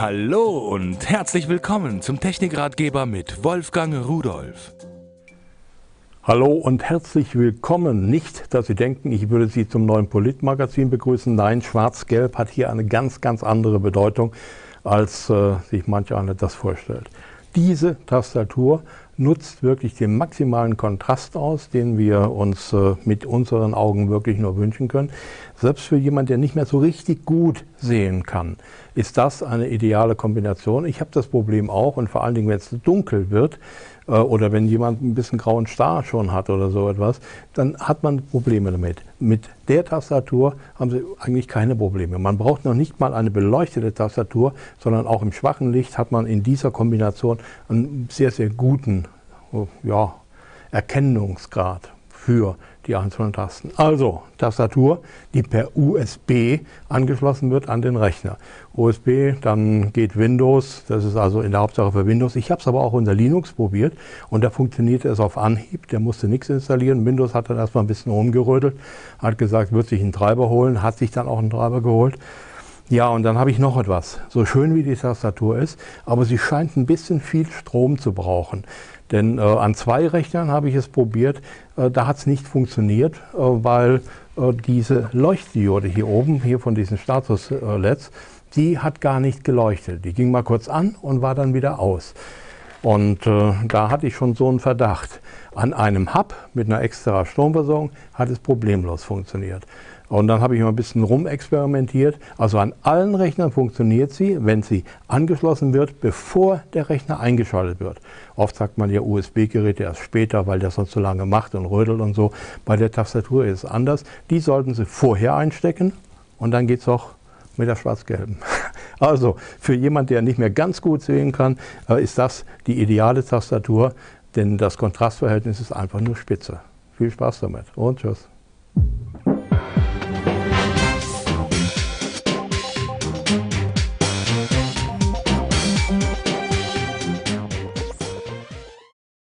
Hallo und herzlich willkommen zum Technikratgeber mit Wolfgang Rudolf. Hallo und herzlich willkommen. Nicht, dass Sie denken, ich würde Sie zum neuen Politmagazin begrüßen. Nein, Schwarz-Gelb hat hier eine ganz, ganz andere Bedeutung, als äh, sich manch einer das vorstellt. Diese Tastatur nutzt wirklich den maximalen Kontrast aus, den wir uns äh, mit unseren Augen wirklich nur wünschen können. Selbst für jemanden, der nicht mehr so richtig gut sehen kann, ist das eine ideale Kombination. Ich habe das Problem auch und vor allen Dingen, wenn es dunkel wird, äh, oder wenn jemand ein bisschen grauen Star schon hat oder so etwas, dann hat man Probleme damit. Mit der Tastatur haben Sie eigentlich keine Probleme. Man braucht noch nicht mal eine beleuchtete Tastatur, sondern auch im schwachen Licht hat man in dieser Kombination einen sehr, sehr guten ja, Erkennungsgrad für die einzelnen Tasten. Also Tastatur, die per USB angeschlossen wird an den Rechner. USB, dann geht Windows, das ist also in der Hauptsache für Windows. Ich habe es aber auch unter Linux probiert und da funktionierte es auf Anhieb. Der musste nichts installieren. Windows hat dann erstmal ein bisschen rumgerödelt, hat gesagt, wird sich einen Treiber holen, hat sich dann auch einen Treiber geholt. Ja, und dann habe ich noch etwas. So schön wie die Tastatur ist, aber sie scheint ein bisschen viel Strom zu brauchen. Denn äh, an zwei Rechnern habe ich es probiert, äh, da hat es nicht funktioniert, äh, weil äh, diese Leuchtdiode hier oben, hier von diesen Status-LEDs, die hat gar nicht geleuchtet. Die ging mal kurz an und war dann wieder aus. Und äh, da hatte ich schon so einen Verdacht. An einem Hub mit einer extra Stromversorgung hat es problemlos funktioniert. Und dann habe ich mal ein bisschen rumexperimentiert. Also an allen Rechnern funktioniert sie, wenn sie angeschlossen wird, bevor der Rechner eingeschaltet wird. Oft sagt man ja USB-Geräte erst später, weil der sonst so lange macht und rödelt und so. Bei der Tastatur ist es anders. Die sollten Sie vorher einstecken und dann geht es auch mit der schwarz-gelben. Also für jemanden, der nicht mehr ganz gut sehen kann, äh, ist das die ideale Tastatur, denn das Kontrastverhältnis ist einfach nur spitze. Viel Spaß damit und tschüss.